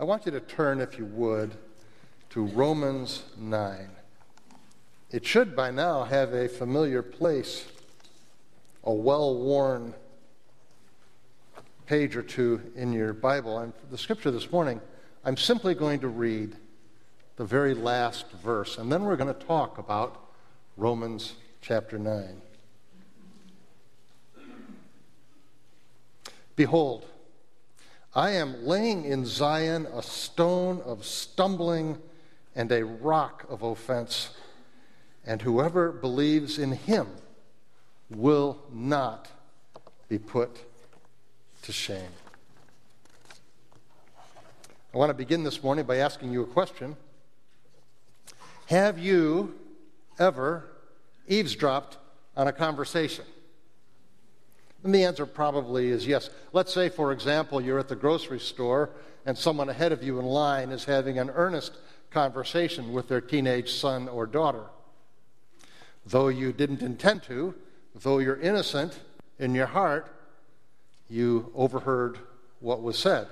I want you to turn, if you would, to Romans 9. It should by now have a familiar place, a well worn page or two in your Bible. And the scripture this morning, I'm simply going to read the very last verse, and then we're going to talk about Romans chapter 9. Behold, I am laying in Zion a stone of stumbling and a rock of offense, and whoever believes in him will not be put to shame. I want to begin this morning by asking you a question. Have you ever eavesdropped on a conversation? And the answer probably is yes. Let's say, for example, you're at the grocery store and someone ahead of you in line is having an earnest conversation with their teenage son or daughter. Though you didn't intend to, though you're innocent in your heart, you overheard what was said,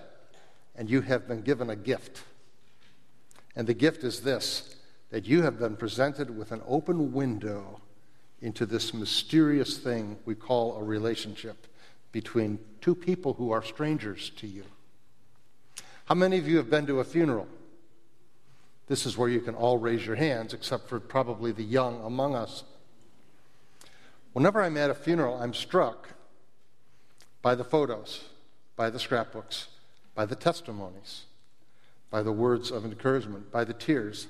and you have been given a gift. And the gift is this that you have been presented with an open window into this mysterious thing we call a relationship between two people who are strangers to you. How many of you have been to a funeral? This is where you can all raise your hands, except for probably the young among us. Whenever I'm at a funeral, I'm struck by the photos, by the scrapbooks, by the testimonies, by the words of encouragement, by the tears.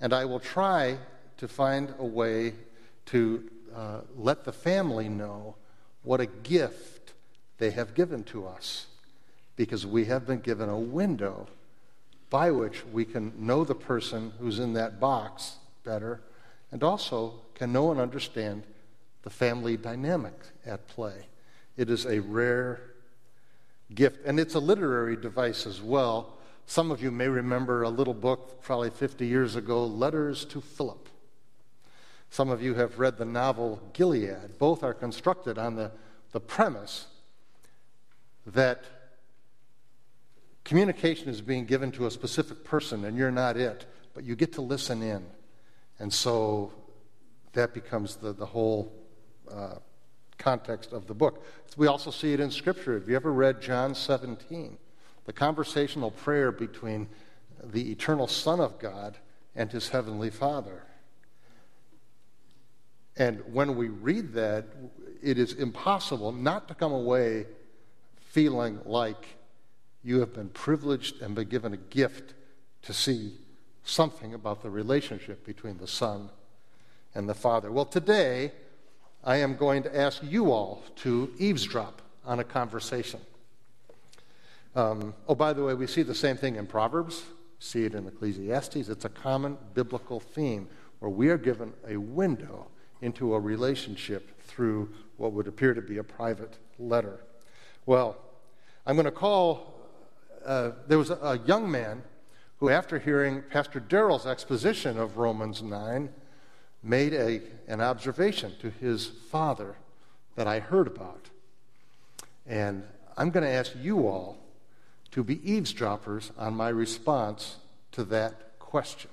And I will try to find a way to uh, let the family know what a gift they have given to us because we have been given a window by which we can know the person who's in that box better and also can know and understand the family dynamic at play. It is a rare gift, and it's a literary device as well. Some of you may remember a little book, probably 50 years ago, Letters to Philip. Some of you have read the novel Gilead. Both are constructed on the, the premise that communication is being given to a specific person and you're not it, but you get to listen in. And so that becomes the, the whole uh, context of the book. We also see it in Scripture. Have you ever read John 17? The conversational prayer between the eternal Son of God and his heavenly Father. And when we read that, it is impossible not to come away feeling like you have been privileged and been given a gift to see something about the relationship between the Son and the Father. Well, today, I am going to ask you all to eavesdrop on a conversation. Um, oh, by the way, we see the same thing in Proverbs, see it in Ecclesiastes. It's a common biblical theme where we are given a window into a relationship through what would appear to be a private letter. Well, I'm going to call, uh, there was a, a young man who, after hearing Pastor Darrell's exposition of Romans 9, made a, an observation to his father that I heard about. And I'm going to ask you all to be eavesdroppers on my response to that question.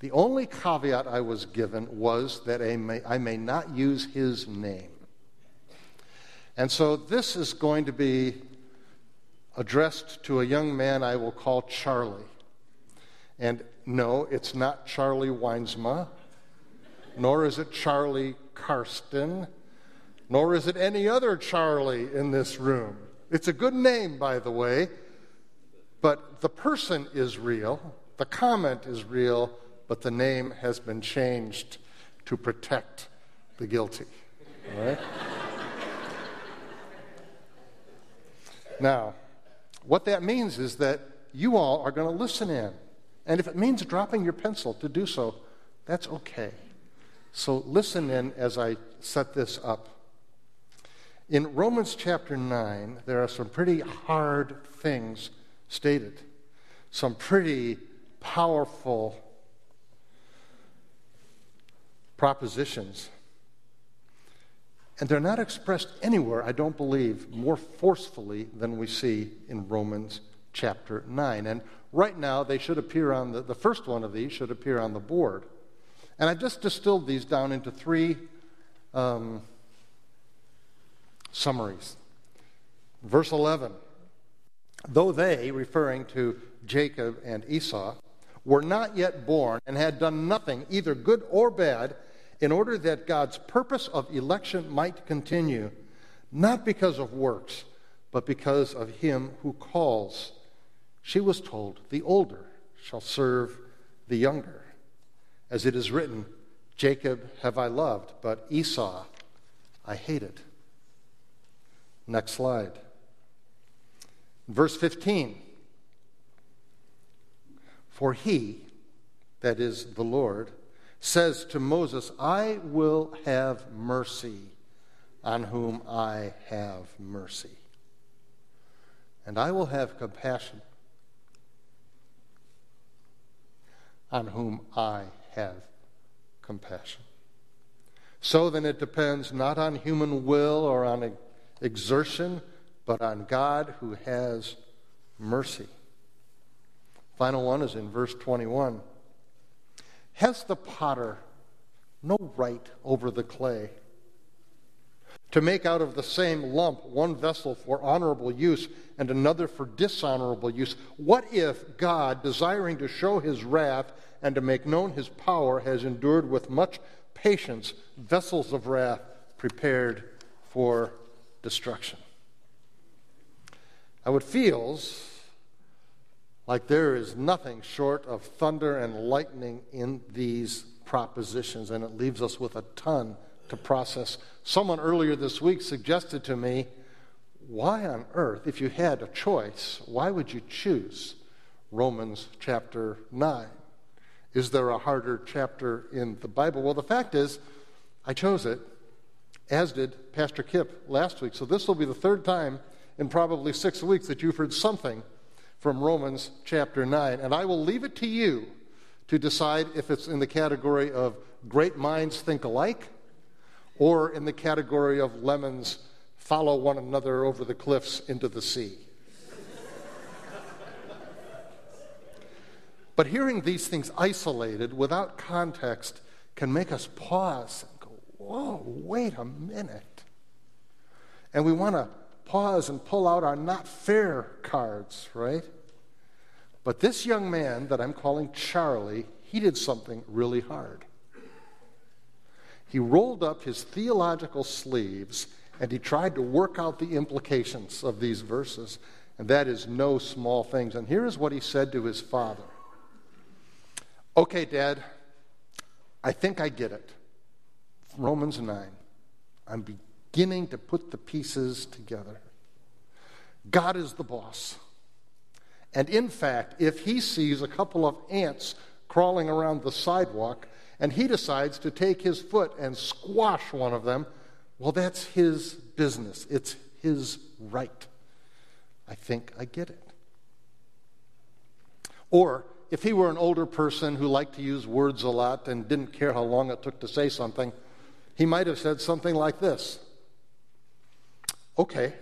The only caveat I was given was that I may, I may not use his name. And so this is going to be addressed to a young man I will call Charlie. And no, it's not Charlie Weinsma, nor is it Charlie Karsten, nor is it any other Charlie in this room. It's a good name, by the way, but the person is real, the comment is real, but the name has been changed to protect the guilty. All right? now, what that means is that you all are going to listen in. And if it means dropping your pencil to do so, that's okay. So listen in as I set this up. In Romans chapter 9, there are some pretty hard things stated, some pretty powerful propositions. And they're not expressed anywhere, I don't believe, more forcefully than we see in Romans chapter 9. And right now, they should appear on the, the first one of these should appear on the board. And I just distilled these down into three um, summaries. Verse 11 Though they, referring to Jacob and Esau, were not yet born and had done nothing, either good or bad, in order that God's purpose of election might continue, not because of works, but because of him who calls. She was told, The older shall serve the younger. As it is written, Jacob have I loved, but Esau I hated. Next slide. Verse 15 For he, that is the Lord, says to Moses, I will have mercy on whom I have mercy. And I will have compassion on whom I have compassion. So then it depends not on human will or on exertion but on God who has mercy. Final one is in verse 21. Has the potter no right over the clay to make out of the same lump one vessel for honorable use and another for dishonorable use? What if God, desiring to show his wrath and to make known his power, has endured with much patience vessels of wrath prepared for destruction? Now, it feels like there is nothing short of thunder and lightning in these propositions, and it leaves us with a ton to process. Someone earlier this week suggested to me, why on earth, if you had a choice, why would you choose Romans chapter 9? Is there a harder chapter in the Bible? Well, the fact is, I chose it, as did Pastor Kip last week. So this will be the third time in probably six weeks that you've heard something from Romans chapter 9. And I will leave it to you to decide if it's in the category of great minds think alike or in the category of lemons follow one another over the cliffs into the sea. but hearing these things isolated without context can make us pause and go, whoa, wait a minute. And we want to pause and pull out our not fair cards, right? But this young man that I'm calling Charlie, he did something really hard. He rolled up his theological sleeves and he tried to work out the implications of these verses, and that is no small things. And here is what he said to his father Okay, Dad, I think I get it. Romans 9. I'm beginning to put the pieces together. God is the boss. And in fact, if he sees a couple of ants crawling around the sidewalk and he decides to take his foot and squash one of them, well, that's his business. It's his right. I think I get it. Or if he were an older person who liked to use words a lot and didn't care how long it took to say something, he might have said something like this Okay,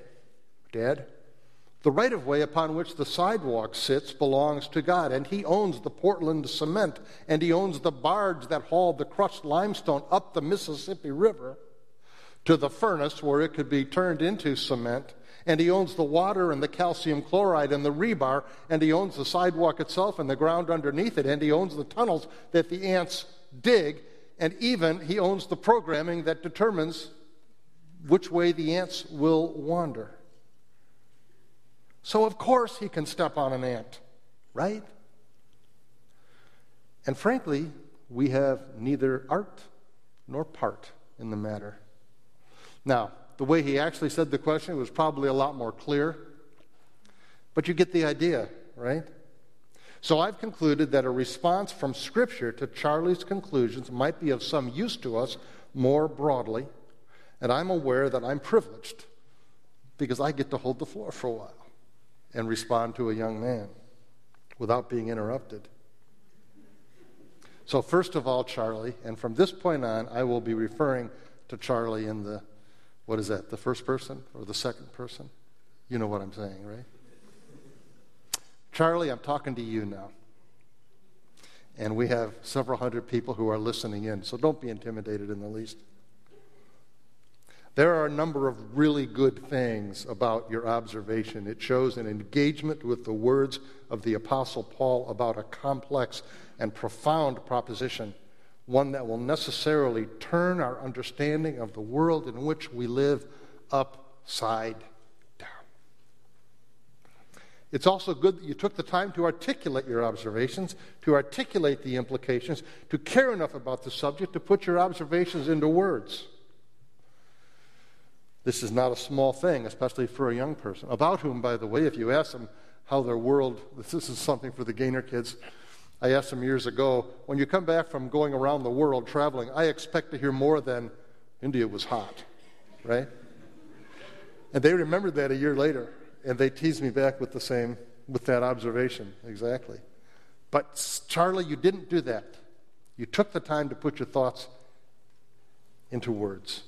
Dad, the right of way upon which the sidewalk sits belongs to God, and He owns the Portland cement, and He owns the barge that hauled the crushed limestone up the Mississippi River to the furnace where it could be turned into cement. And he owns the water and the calcium chloride and the rebar, and he owns the sidewalk itself and the ground underneath it, and he owns the tunnels that the ants dig, and even he owns the programming that determines which way the ants will wander. So, of course, he can step on an ant, right? And frankly, we have neither art nor part in the matter. Now, the way he actually said the question was probably a lot more clear, but you get the idea, right? So I've concluded that a response from Scripture to Charlie's conclusions might be of some use to us more broadly and I'm aware that I'm privileged because I get to hold the floor for a while and respond to a young man without being interrupted. So, first of all, Charlie, and from this point on, I will be referring to Charlie in the, what is that, the first person or the second person? You know what I'm saying, right? Charlie, I'm talking to you now. And we have several hundred people who are listening in, so don't be intimidated in the least. There are a number of really good things about your observation. It shows an engagement with the words of the Apostle Paul about a complex and profound proposition, one that will necessarily turn our understanding of the world in which we live upside down. It's also good that you took the time to articulate your observations, to articulate the implications, to care enough about the subject to put your observations into words. This is not a small thing, especially for a young person, about whom, by the way, if you ask them how their world, this is something for the gainer kids. I asked them years ago, when you come back from going around the world traveling, I expect to hear more than India was hot, right? And they remembered that a year later, and they teased me back with the same, with that observation, exactly. But Charlie, you didn't do that. You took the time to put your thoughts into words.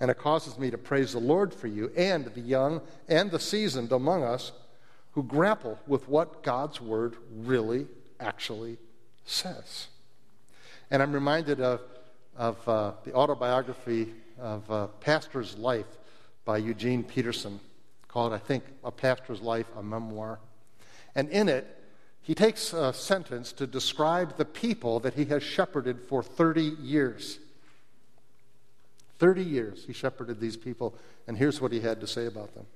And it causes me to praise the Lord for you and the young and the seasoned among us who grapple with what God's Word really actually says. And I'm reminded of, of uh, the autobiography of uh, Pastor's Life by Eugene Peterson, called, I think, A Pastor's Life, a Memoir. And in it, he takes a sentence to describe the people that he has shepherded for 30 years. 30 years he shepherded these people, and here's what he had to say about them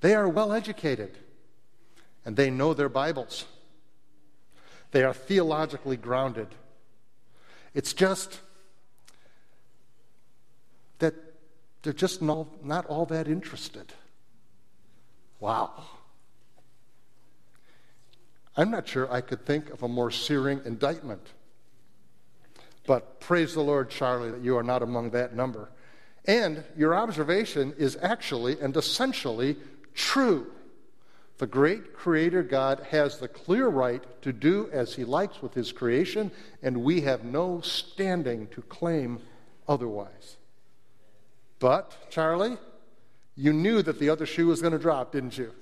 They are well educated, and they know their Bibles. They are theologically grounded. It's just that they're just not, not all that interested. Wow. I'm not sure I could think of a more searing indictment but praise the Lord, Charlie, that you are not among that number. And your observation is actually and essentially true. The great Creator God has the clear right to do as He likes with His creation, and we have no standing to claim otherwise. But, Charlie, you knew that the other shoe was going to drop, didn't you?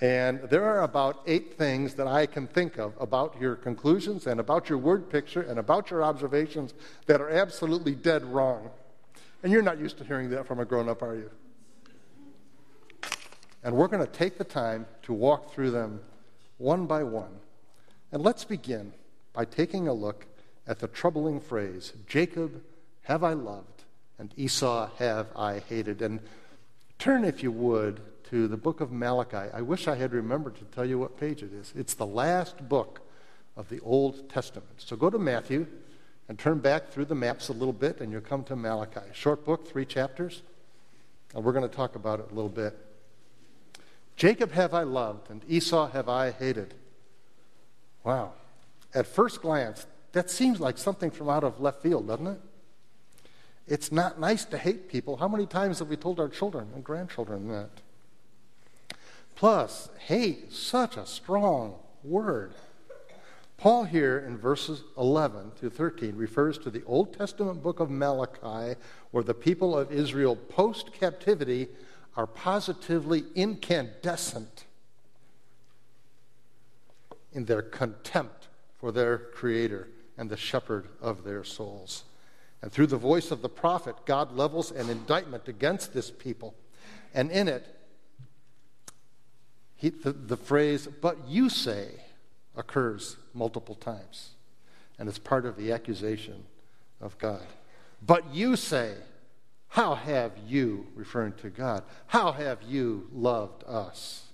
And there are about eight things that I can think of about your conclusions and about your word picture and about your observations that are absolutely dead wrong. And you're not used to hearing that from a grown up, are you? And we're going to take the time to walk through them one by one. And let's begin by taking a look at the troubling phrase Jacob have I loved, and Esau have I hated. And turn, if you would, to the book of Malachi. I wish I had remembered to tell you what page it is. It's the last book of the Old Testament. So go to Matthew and turn back through the maps a little bit, and you'll come to Malachi. Short book, three chapters. And we're going to talk about it a little bit. Jacob have I loved, and Esau have I hated. Wow. At first glance, that seems like something from out of left field, doesn't it? It's not nice to hate people. How many times have we told our children and grandchildren that? Plus, hate, such a strong word. Paul here in verses 11 to 13 refers to the Old Testament book of Malachi, where the people of Israel post captivity are positively incandescent in their contempt for their Creator and the shepherd of their souls. And through the voice of the prophet, God levels an indictment against this people. And in it, he, the, the phrase, but you say, occurs multiple times. And it's part of the accusation of God. But you say, How have you, referring to God, how have you loved us?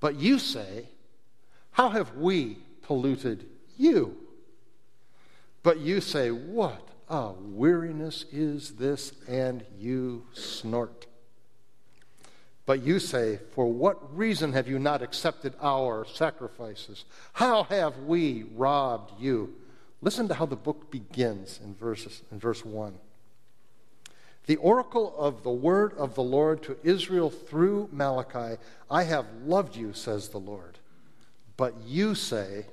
But you say, How have we polluted you? But you say, What a weariness is this? And you snort. But you say, For what reason have you not accepted our sacrifices? How have we robbed you? Listen to how the book begins in, verses, in verse 1. The oracle of the word of the Lord to Israel through Malachi I have loved you, says the Lord. But you say,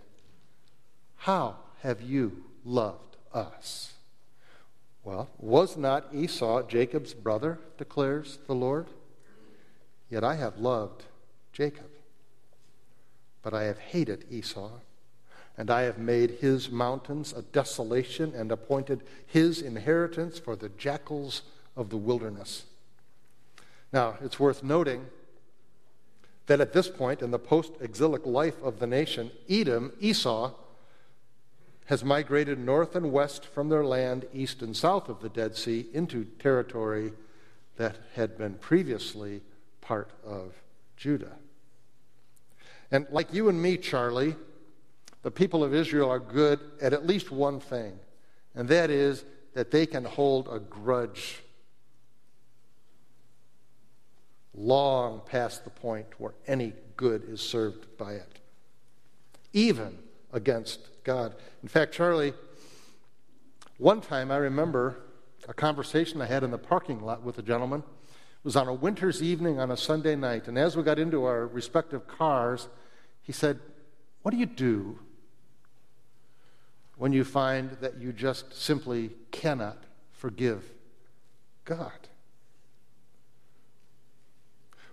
How have you loved us? Well, was not Esau Jacob's brother, declares the Lord? Yet I have loved Jacob. but I have hated Esau, and I have made his mountains a desolation and appointed his inheritance for the jackals of the wilderness. Now, it's worth noting that at this point in the post exilic life of the nation, Edom, Esau, has migrated north and west from their land east and south of the Dead Sea into territory that had been previously part of Judah. And like you and me, Charlie, the people of Israel are good at at least one thing, and that is that they can hold a grudge long past the point where any good is served by it, even against God. In fact, Charlie, one time I remember a conversation I had in the parking lot with a gentleman. Was on a winter's evening on a Sunday night, and as we got into our respective cars, he said, What do you do when you find that you just simply cannot forgive God?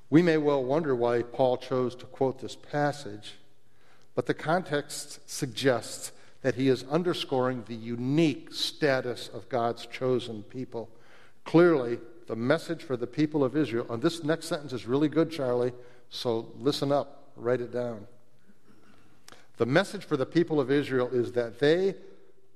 We may well wonder why Paul chose to quote this passage, but the context suggests that he is underscoring the unique status of God's chosen people. Clearly, the message for the people of Israel, and this next sentence is really good, Charlie, so listen up, write it down. The message for the people of Israel is that they,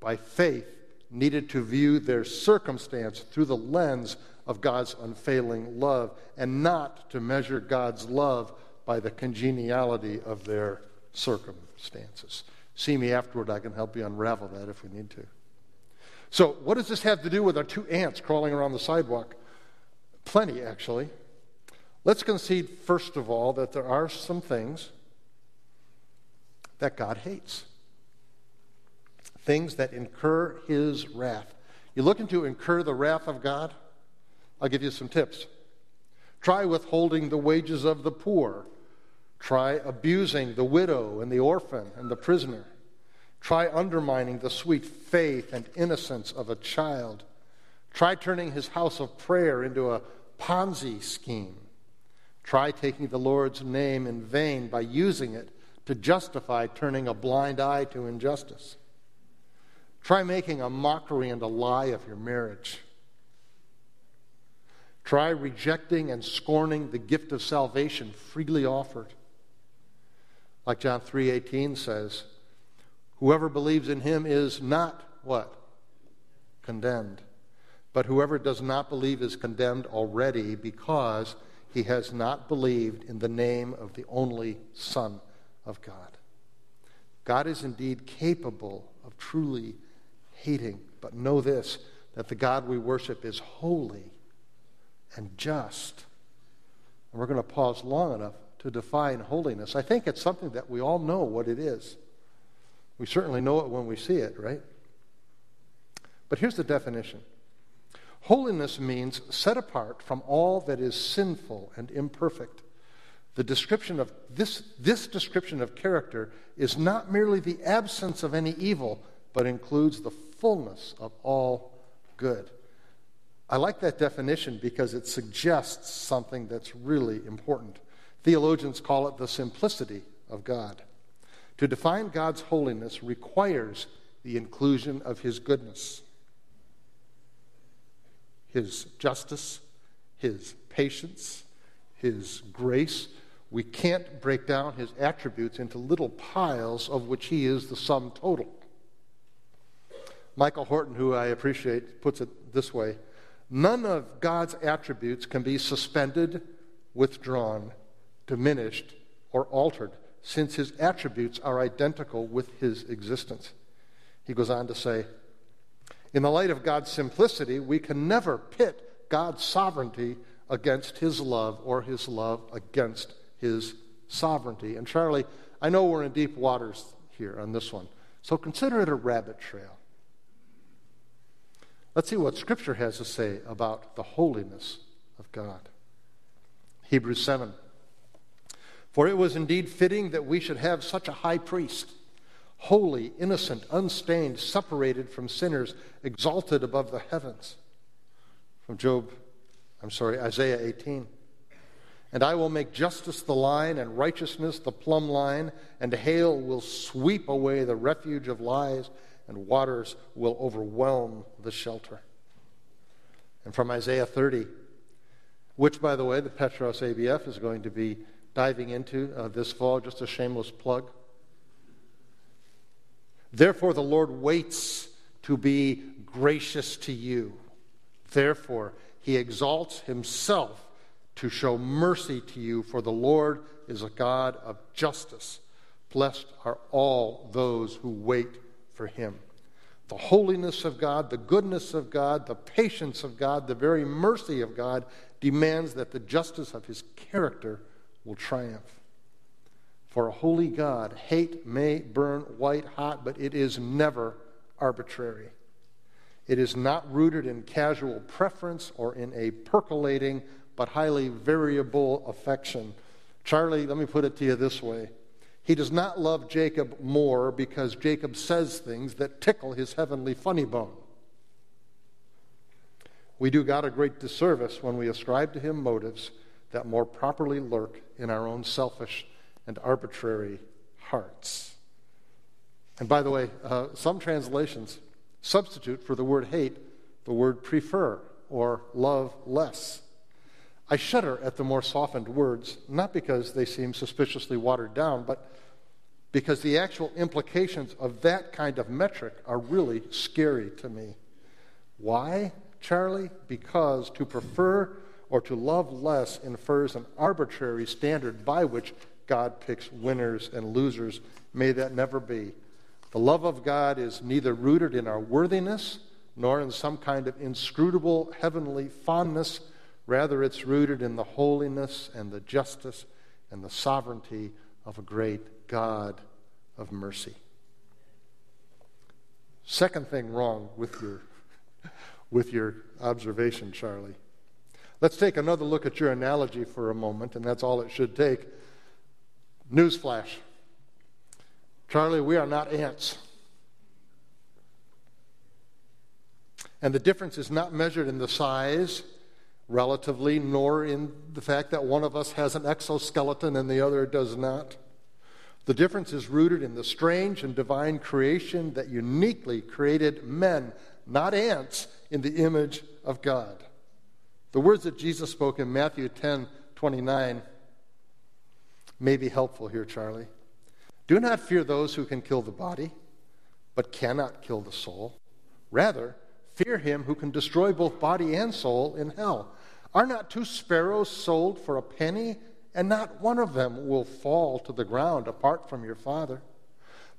by faith, needed to view their circumstance through the lens of God's unfailing love and not to measure God's love by the congeniality of their circumstances. See me afterward, I can help you unravel that if we need to. So, what does this have to do with our two ants crawling around the sidewalk? Plenty, actually. Let's concede, first of all, that there are some things that God hates. Things that incur his wrath. You're looking to incur the wrath of God? I'll give you some tips. Try withholding the wages of the poor. Try abusing the widow and the orphan and the prisoner. Try undermining the sweet faith and innocence of a child. Try turning his house of prayer into a Ponzi scheme. Try taking the Lord's name in vain by using it to justify turning a blind eye to injustice. Try making a mockery and a lie of your marriage. Try rejecting and scorning the gift of salvation freely offered. Like John 3:18 says, whoever believes in him is not what? Condemned. But whoever does not believe is condemned already because he has not believed in the name of the only Son of God. God is indeed capable of truly hating, but know this that the God we worship is holy and just. And we're going to pause long enough to define holiness. I think it's something that we all know what it is. We certainly know it when we see it, right? But here's the definition Holiness means set apart from all that is sinful and imperfect. The description of this, this description of character is not merely the absence of any evil, but includes the fullness of all good. I like that definition because it suggests something that's really important. Theologians call it the simplicity of God. To define God's holiness requires the inclusion of His goodness, His justice, His patience, His grace. We can't break down His attributes into little piles of which He is the sum total. Michael Horton, who I appreciate, puts it this way None of God's attributes can be suspended, withdrawn, diminished, or altered, since his attributes are identical with his existence. He goes on to say, in the light of God's simplicity, we can never pit God's sovereignty against his love or his love against his sovereignty. And Charlie, I know we're in deep waters here on this one, so consider it a rabbit trail. Let's see what Scripture has to say about the holiness of God. Hebrews 7. For it was indeed fitting that we should have such a high priest, holy, innocent, unstained, separated from sinners, exalted above the heavens. From Job, I'm sorry, Isaiah 18. And I will make justice the line and righteousness the plumb line, and hail will sweep away the refuge of lies, and waters will overwhelm the shelter. And from Isaiah 30, which, by the way, the Petros ABF is going to be diving into uh, this fall, just a shameless plug. Therefore, the Lord waits to be gracious to you. Therefore, he exalts himself to show mercy to you, for the Lord is a God of justice. Blessed are all those who wait for him. The holiness of God, the goodness of God, the patience of God, the very mercy of God demands that the justice of his character will triumph. For a holy God, hate may burn white hot, but it is never arbitrary. It is not rooted in casual preference or in a percolating but highly variable affection. Charlie, let me put it to you this way. He does not love Jacob more because Jacob says things that tickle his heavenly funny bone. We do God a great disservice when we ascribe to him motives that more properly lurk in our own selfish and arbitrary hearts. And by the way, uh, some translations substitute for the word hate the word prefer or love less. I shudder at the more softened words, not because they seem suspiciously watered down, but because the actual implications of that kind of metric are really scary to me. Why, Charlie? Because to prefer or to love less infers an arbitrary standard by which God picks winners and losers. May that never be. The love of God is neither rooted in our worthiness nor in some kind of inscrutable heavenly fondness Rather, it's rooted in the holiness and the justice and the sovereignty of a great God of mercy. Second thing wrong with your, with your observation, Charlie. Let's take another look at your analogy for a moment, and that's all it should take. Newsflash. Charlie, we are not ants. And the difference is not measured in the size relatively, nor in the fact that one of us has an exoskeleton and the other does not. The difference is rooted in the strange and divine creation that uniquely created men, not ants, in the image of God. The words that Jesus spoke in Matthew 10 29 may be helpful here, Charlie. Do not fear those who can kill the body, but cannot kill the soul. Rather, fear him who can destroy both body and soul in hell. Are not two sparrows sold for a penny? And not one of them will fall to the ground apart from your Father.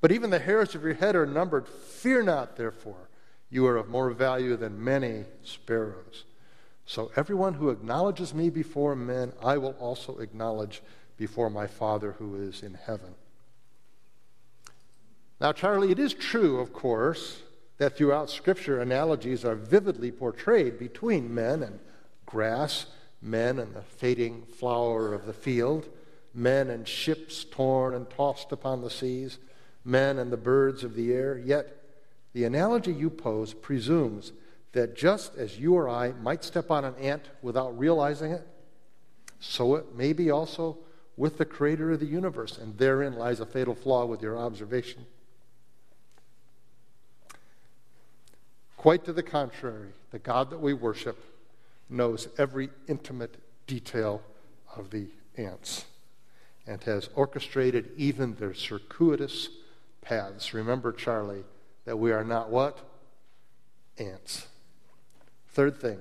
But even the hairs of your head are numbered. Fear not, therefore. You are of more value than many sparrows. So everyone who acknowledges me before men, I will also acknowledge before my Father who is in heaven. Now, Charlie, it is true, of course, that throughout Scripture, analogies are vividly portrayed between men and grass, men and the fading flower of the field, men and ships torn and tossed upon the seas, men and the birds of the air. Yet, the analogy you pose presumes that just as you or I might step on an ant without realizing it, so it may be also with the creator of the universe. And therein lies a fatal flaw with your observation. Quite to the contrary, the God that we worship knows every intimate detail of the ants and has orchestrated even their circuitous paths. Remember, Charlie, that we are not what? Ants. Third thing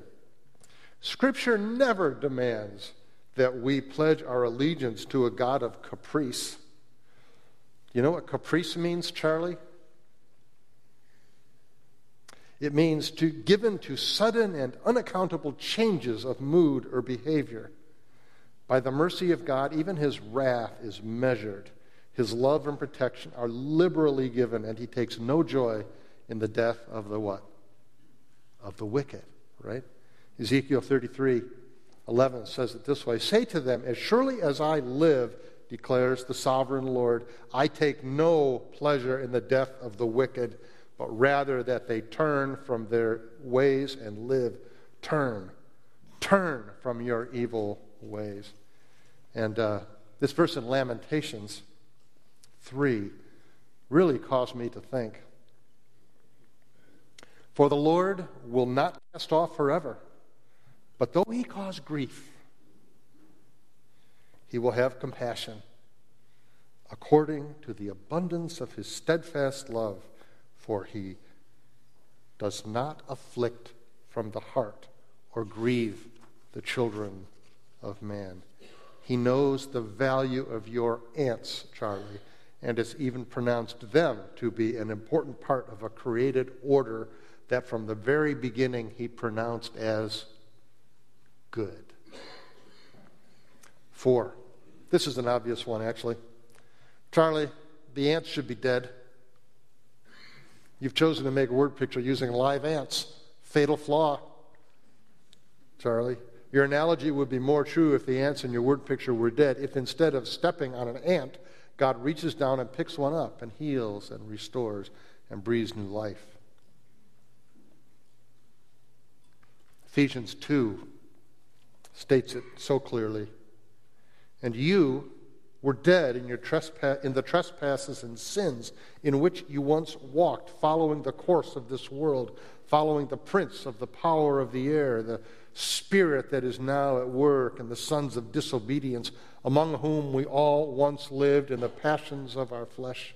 Scripture never demands that we pledge our allegiance to a God of caprice. You know what caprice means, Charlie? It means to given to sudden and unaccountable changes of mood or behavior. By the mercy of God, even his wrath is measured. His love and protection are liberally given, and he takes no joy in the death of the what? Of the wicked, right? Ezekiel 33, 11 says it this way Say to them, As surely as I live, declares the sovereign Lord, I take no pleasure in the death of the wicked but rather that they turn from their ways and live. Turn. Turn from your evil ways. And uh, this verse in Lamentations 3 really caused me to think. For the Lord will not cast off forever, but though he cause grief, he will have compassion according to the abundance of his steadfast love, for he does not afflict from the heart or grieve the children of man. He knows the value of your ants, Charlie, and has even pronounced them to be an important part of a created order that from the very beginning he pronounced as good. Four. This is an obvious one, actually. Charlie, the ants should be dead. You've chosen to make a word picture using live ants. Fatal flaw. Charlie. Your analogy would be more true if the ants in your word picture were dead. If instead of stepping on an ant, God reaches down and picks one up and heals and restores and breathes new life. Ephesians 2 states it so clearly. And you were dead in, your trespass, in the trespasses and sins in which you once walked, following the course of this world, following the prince of the power of the air, the spirit that is now at work, and the sons of disobedience, among whom we all once lived in the passions of our flesh,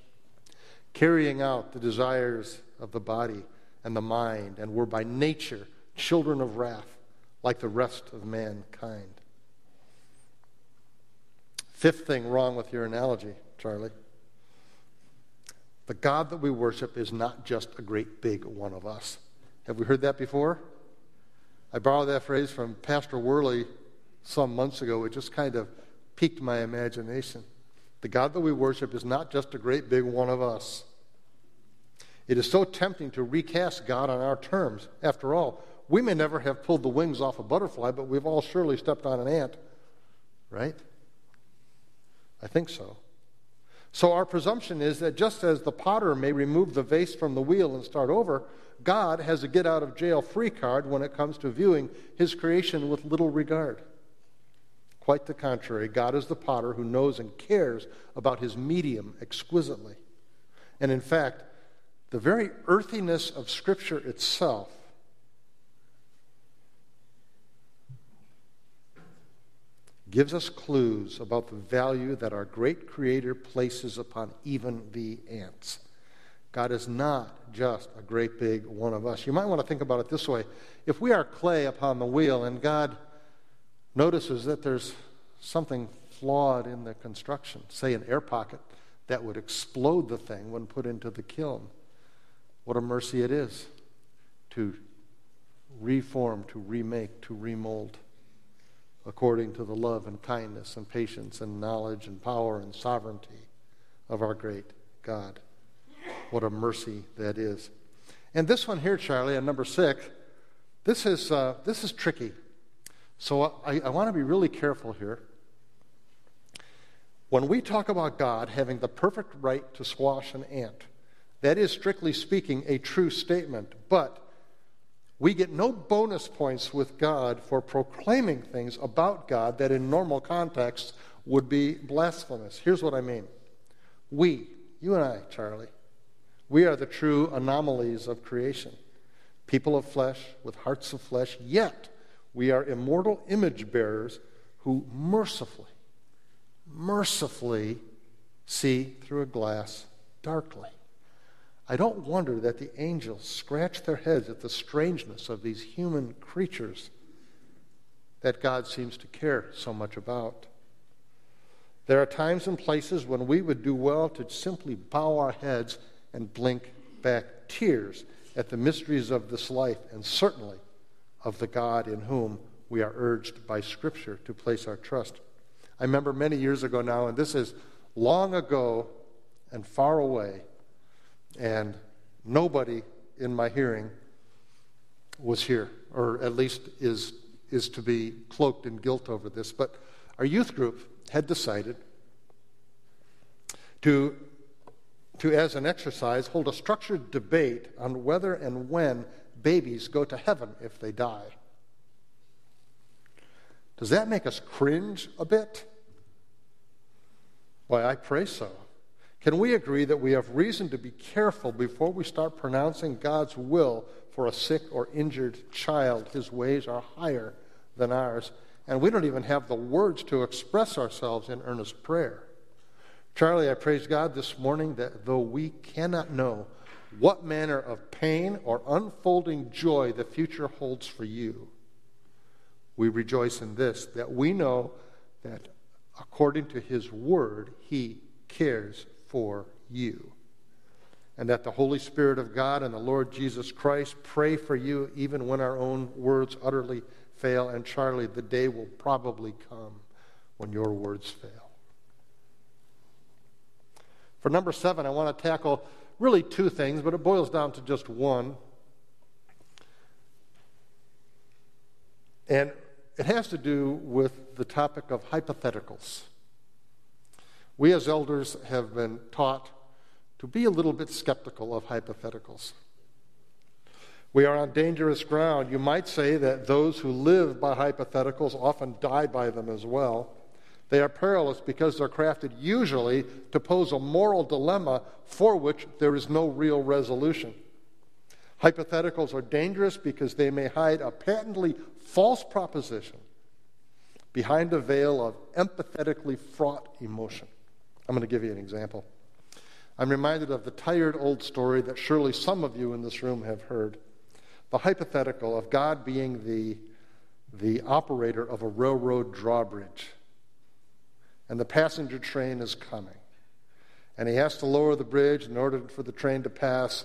carrying out the desires of the body and the mind, and were by nature children of wrath, like the rest of mankind. Fifth thing wrong with your analogy, Charlie. The God that we worship is not just a great big one of us. Have we heard that before? I borrowed that phrase from Pastor Worley some months ago. It just kind of piqued my imagination. The God that we worship is not just a great big one of us. It is so tempting to recast God on our terms. After all, we may never have pulled the wings off a butterfly, but we've all surely stepped on an ant, right? I think so. So our presumption is that just as the potter may remove the vase from the wheel and start over, God has a get out of jail free card when it comes to viewing his creation with little regard. Quite the contrary, God is the potter who knows and cares about his medium exquisitely. And in fact, the very earthiness of Scripture itself gives us clues about the value that our great Creator places upon even the ants. God is not just a great big one of us. You might want to think about it this way. If we are clay upon the wheel and God notices that there's something flawed in the construction, say an air pocket that would explode the thing when put into the kiln, what a mercy it is to reform, to remake, to remold according to the love and kindness and patience and knowledge and power and sovereignty of our great God. What a mercy that is. And this one here, Charlie, on number six, this is, uh, this is tricky. So I, I want to be really careful here. When we talk about God having the perfect right to squash an ant, that is, strictly speaking, a true statement. But we get no bonus points with God for proclaiming things about God that in normal contexts would be blasphemous. Here's what I mean. We, you and I, Charlie, we are the true anomalies of creation. People of flesh with hearts of flesh, yet we are immortal image bearers who mercifully, mercifully see through a glass darkly. I don't wonder that the angels scratch their heads at the strangeness of these human creatures that God seems to care so much about. There are times and places when we would do well to simply bow our heads and blink back tears at the mysteries of this life and certainly of the God in whom we are urged by Scripture to place our trust. I remember many years ago now, and this is long ago and far away, and nobody in my hearing was here, or at least is, is to be cloaked in guilt over this. But our youth group had decided to, to, as an exercise, hold a structured debate on whether and when babies go to heaven if they die. Does that make us cringe a bit? Why, I pray so. Can we agree that we have reason to be careful before we start pronouncing God's will for a sick or injured child? His ways are higher than ours, and we don't even have the words to express ourselves in earnest prayer. Charlie, I praise God this morning that though we cannot know what manner of pain or unfolding joy the future holds for you, we rejoice in this that we know that according to His word, He cares for you. And that the Holy Spirit of God and the Lord Jesus Christ pray for you even when our own words utterly fail. And Charlie, the day will probably come when your words fail. For number seven, I want to tackle really two things, but it boils down to just one. And it has to do with the topic of hypotheticals. We as elders have been taught to be a little bit skeptical of hypotheticals. We are on dangerous ground. You might say that those who live by hypotheticals often die by them as well. They are perilous because they're crafted usually to pose a moral dilemma for which there is no real resolution. Hypotheticals are dangerous because they may hide a patently false proposition behind a veil of empathetically fraught emotion. I'm going to give you an example. I'm reminded of the tired old story that surely some of you in this room have heard. The hypothetical of God being the, the operator of a railroad drawbridge. And the passenger train is coming. And he has to lower the bridge in order for the train to pass.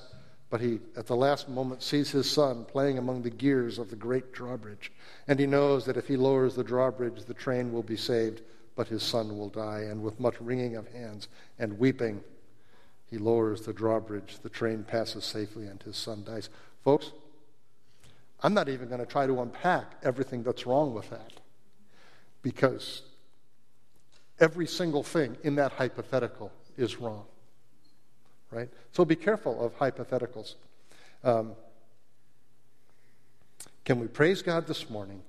But he, at the last moment, sees his son playing among the gears of the great drawbridge. And he knows that if he lowers the drawbridge, the train will be saved but his son will die. And with much wringing of hands and weeping, he lowers the drawbridge. The train passes safely, and his son dies. Folks, I'm not even going to try to unpack everything that's wrong with that because every single thing in that hypothetical is wrong. Right? So be careful of hypotheticals. Um, can we praise God this morning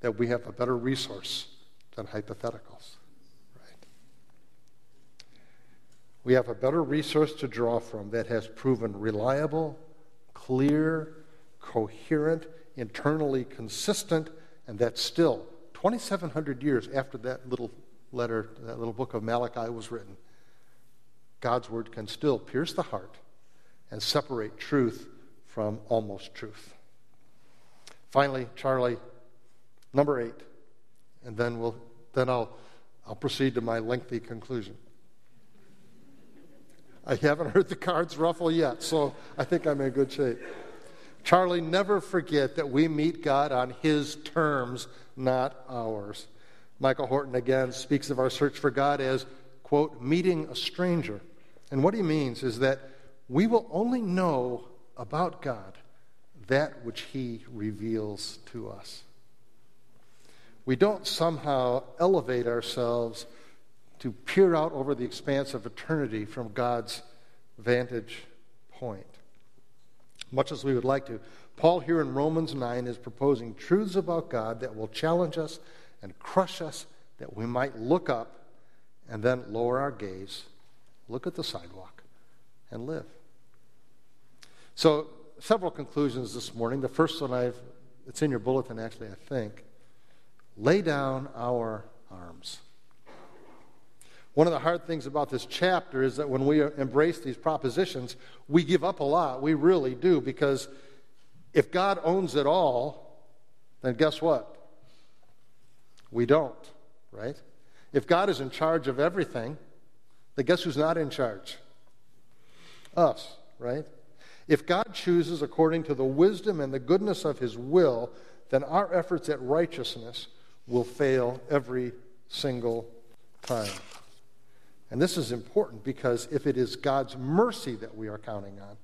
that we have a better resource than hypotheticals. Right? We have a better resource to draw from that has proven reliable, clear, coherent, internally consistent, and that still, 2,700 years after that little letter, that little book of Malachi was written, God's word can still pierce the heart and separate truth from almost truth. Finally, Charlie, number eight, and then we'll then I'll, I'll proceed to my lengthy conclusion. I haven't heard the cards ruffle yet, so I think I'm in good shape. Charlie, never forget that we meet God on His terms, not ours. Michael Horton again speaks of our search for God as, quote, meeting a stranger. And what he means is that we will only know about God that which He reveals to us we don't somehow elevate ourselves to peer out over the expanse of eternity from God's vantage point. Much as we would like to, Paul here in Romans 9 is proposing truths about God that will challenge us and crush us that we might look up and then lower our gaze, look at the sidewalk, and live. So, several conclusions this morning. The first one I've, it's in your bulletin actually, I think lay down our arms. One of the hard things about this chapter is that when we embrace these propositions, we give up a lot. We really do, because if God owns it all, then guess what? We don't, right? If God is in charge of everything, then guess who's not in charge? Us, right? If God chooses according to the wisdom and the goodness of his will, then our efforts at righteousness will fail every single time. And this is important because if it is God's mercy that we are counting on,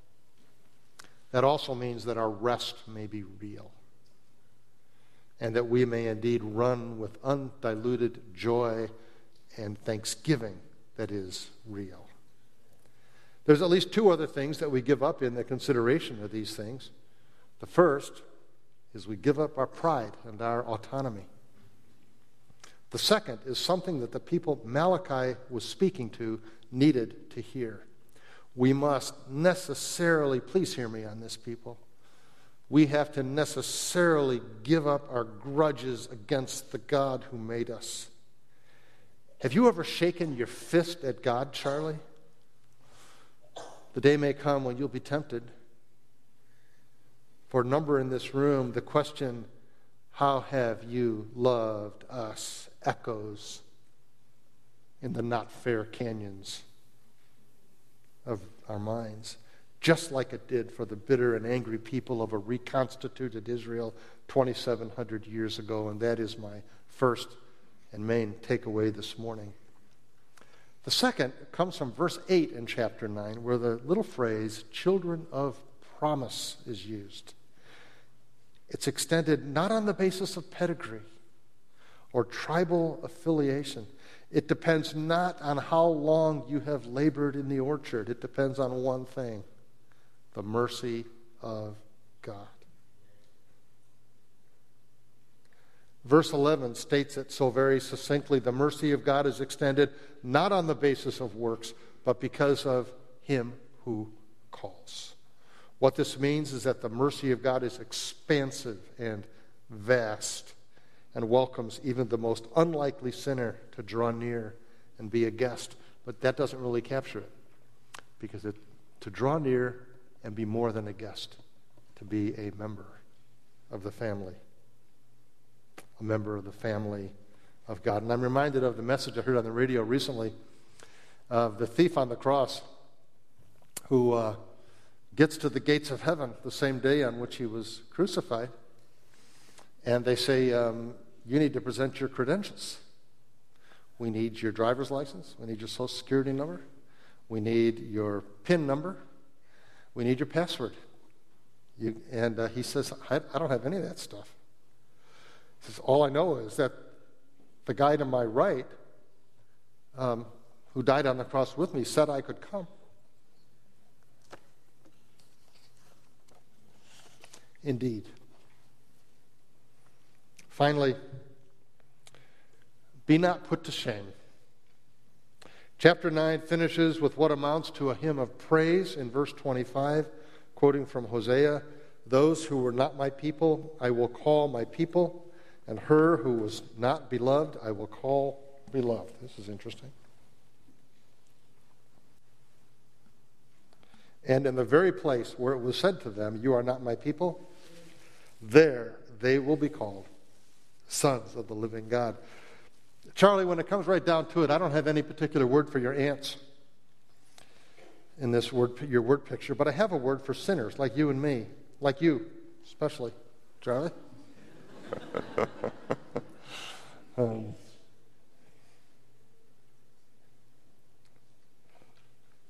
that also means that our rest may be real. And that we may indeed run with undiluted joy and thanksgiving that is real. There's at least two other things that we give up in the consideration of these things. The first is we give up our pride and our autonomy. The second is something that the people Malachi was speaking to needed to hear. We must necessarily, please hear me on this, people. We have to necessarily give up our grudges against the God who made us. Have you ever shaken your fist at God, Charlie? The day may come when you'll be tempted. For a number in this room, the question, How have you loved us? Echoes in the not fair canyons of our minds, just like it did for the bitter and angry people of a reconstituted Israel 2,700 years ago. And that is my first and main takeaway this morning. The second comes from verse 8 in chapter 9, where the little phrase, children of promise, is used. It's extended not on the basis of pedigree or tribal affiliation. It depends not on how long you have labored in the orchard, it depends on one thing the mercy of God. Verse 11 states it so very succinctly the mercy of God is extended not on the basis of works, but because of Him who calls. What this means is that the mercy of God is expansive and vast and welcomes even the most unlikely sinner to draw near and be a guest. But that doesn't really capture it because it, to draw near and be more than a guest, to be a member of the family a member of the family of God. And I'm reminded of the message I heard on the radio recently of the thief on the cross who uh, gets to the gates of heaven the same day on which he was crucified. And they say, um, You need to present your credentials. We need your driver's license. We need your social security number. We need your PIN number. We need your password. You, and uh, he says, I, I don't have any of that stuff He says, All I know is that the guy to my right, um, who died on the cross with me, said I could come. Indeed. Finally, be not put to shame. Chapter 9 finishes with what amounts to a hymn of praise in verse 25, quoting from Hosea Those who were not my people, I will call my people and her who was not beloved I will call beloved. This is interesting. And in the very place where it was said to them, You are not my people, there they will be called sons of the living God. Charlie, when it comes right down to it, I don't have any particular word for your ants in this word, your word picture, but I have a word for sinners like you and me, like you, especially. Charlie? um,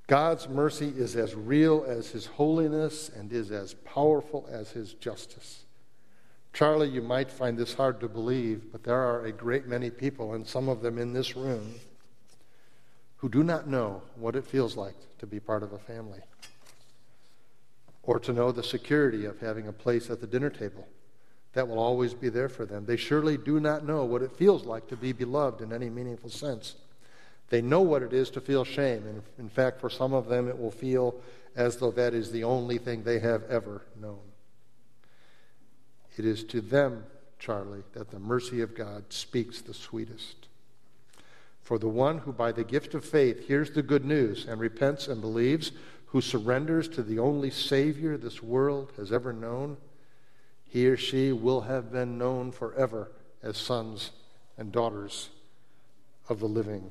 God's mercy is as real as his holiness and is as powerful as his justice. Charlie, you might find this hard to believe, but there are a great many people, and some of them in this room, who do not know what it feels like to be part of a family or to know the security of having a place at the dinner table that will always be there for them. They surely do not know what it feels like to be beloved in any meaningful sense. They know what it is to feel shame. And in fact, for some of them, it will feel as though that is the only thing they have ever known. It is to them, Charlie, that the mercy of God speaks the sweetest. For the one who, by the gift of faith, hears the good news and repents and believes, who surrenders to the only Savior this world has ever known, he or she will have been known forever as sons and daughters of the living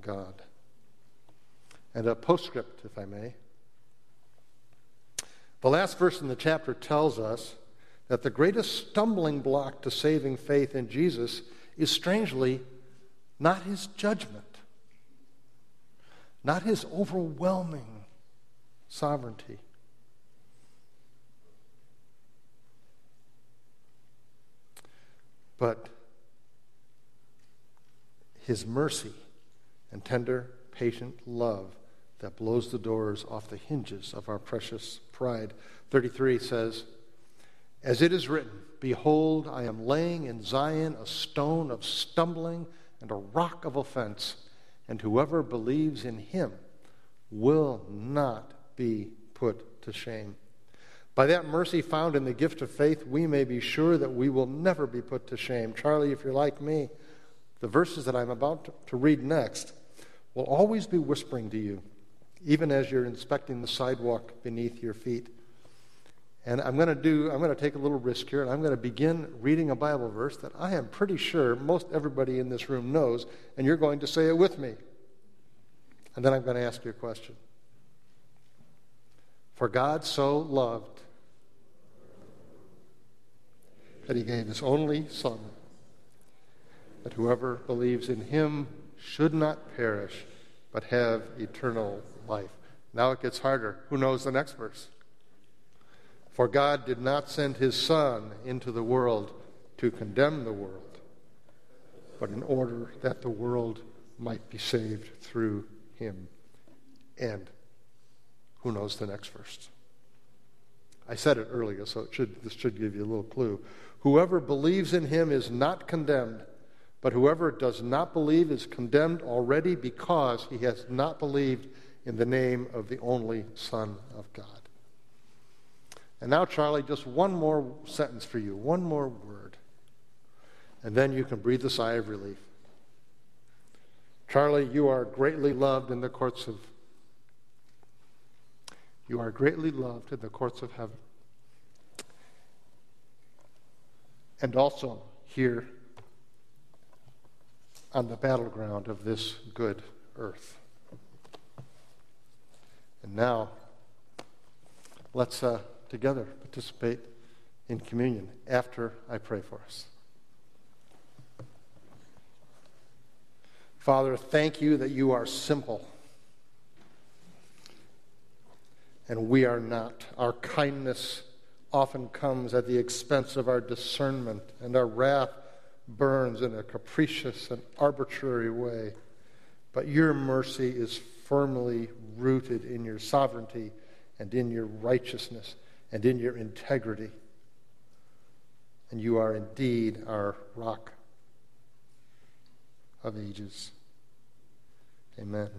God. And a postscript, if I may. The last verse in the chapter tells us that the greatest stumbling block to saving faith in Jesus is strangely not his judgment, not his overwhelming sovereignty. but his mercy and tender, patient love that blows the doors off the hinges of our precious pride. 33 says, As it is written, Behold, I am laying in Zion a stone of stumbling and a rock of offense, and whoever believes in him will not be put to shame. By that mercy found in the gift of faith, we may be sure that we will never be put to shame. Charlie, if you're like me, the verses that I'm about to read next will always be whispering to you, even as you're inspecting the sidewalk beneath your feet. And I'm going to do, I'm going to take a little risk here, and I'm going to begin reading a Bible verse that I am pretty sure most everybody in this room knows, and you're going to say it with me. And then I'm going to ask you a question. For God so loved that he gave his only Son, that whoever believes in him should not perish, but have eternal life. Now it gets harder. Who knows the next verse? For God did not send his Son into the world to condemn the world, but in order that the world might be saved through him. And who knows the next verse? I said it earlier, so it should, this should give you a little clue. Whoever believes in him is not condemned, but whoever does not believe is condemned already because he has not believed in the name of the only Son of God. And now, Charlie, just one more sentence for you, one more word. And then you can breathe a sigh of relief. Charlie, you are greatly loved in the courts of you are greatly loved in the courts of heaven. And also here on the battleground of this good earth. And now, let's uh, together participate in communion after I pray for us. Father, thank you that you are simple and we are not. Our kindness often comes at the expense of our discernment, and our wrath burns in a capricious and arbitrary way. But your mercy is firmly rooted in your sovereignty and in your righteousness and in your integrity. And you are indeed our rock of ages. Amen.